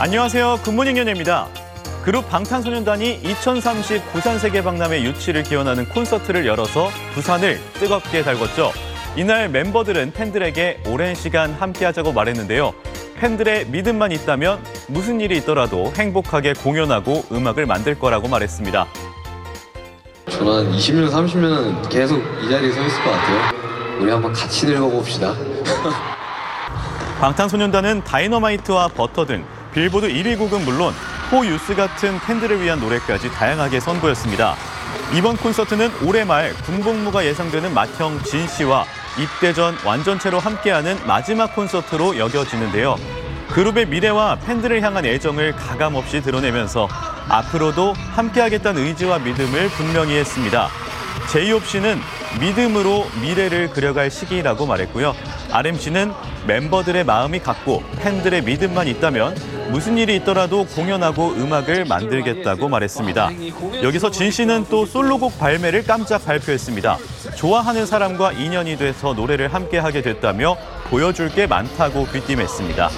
안녕하세요. 굿모닝 연예입니다. 그룹 방탄소년단이 2030 부산 세계박람회 유치를 기원하는 콘서트를 열어서 부산을 뜨겁게 달궜죠. 이날 멤버들은 팬들에게 오랜 시간 함께하자고 말했는데요. 팬들의 믿음만 있다면 무슨 일이 있더라도 행복하게 공연하고 음악을 만들 거라고 말했습니다. 저는 한 20년, 30년은 계속 이 자리에 서 있을 것 같아요. 우리 한번 같이 늙어봅시다. 방탄소년단은 다이너마이트와 버터 등 빌보드 1위 곡은 물론 포유스 같은 팬들을 위한 노래까지 다양하게 선보였습니다. 이번 콘서트는 올해 말 군복무가 예상되는 맏형 진 씨와 입대 전 완전체로 함께하는 마지막 콘서트로 여겨지는데요. 그룹의 미래와 팬들을 향한 애정을 가감없이 드러내면서 앞으로도 함께하겠다는 의지와 믿음을 분명히 했습니다. 제이홉 씨는 믿음으로 미래를 그려갈 시기라고 말했고요. RMC는 멤버들의 마음이 같고 팬들의 믿음만 있다면 무슨 일이 있더라도 공연하고 음악을 만들겠다고 말했습니다. 여기서 진 씨는 또 솔로곡 발매를 깜짝 발표했습니다. 좋아하는 사람과 인연이 돼서 노래를 함께 하게 됐다며 보여줄 게 많다고 귀띔했습니다.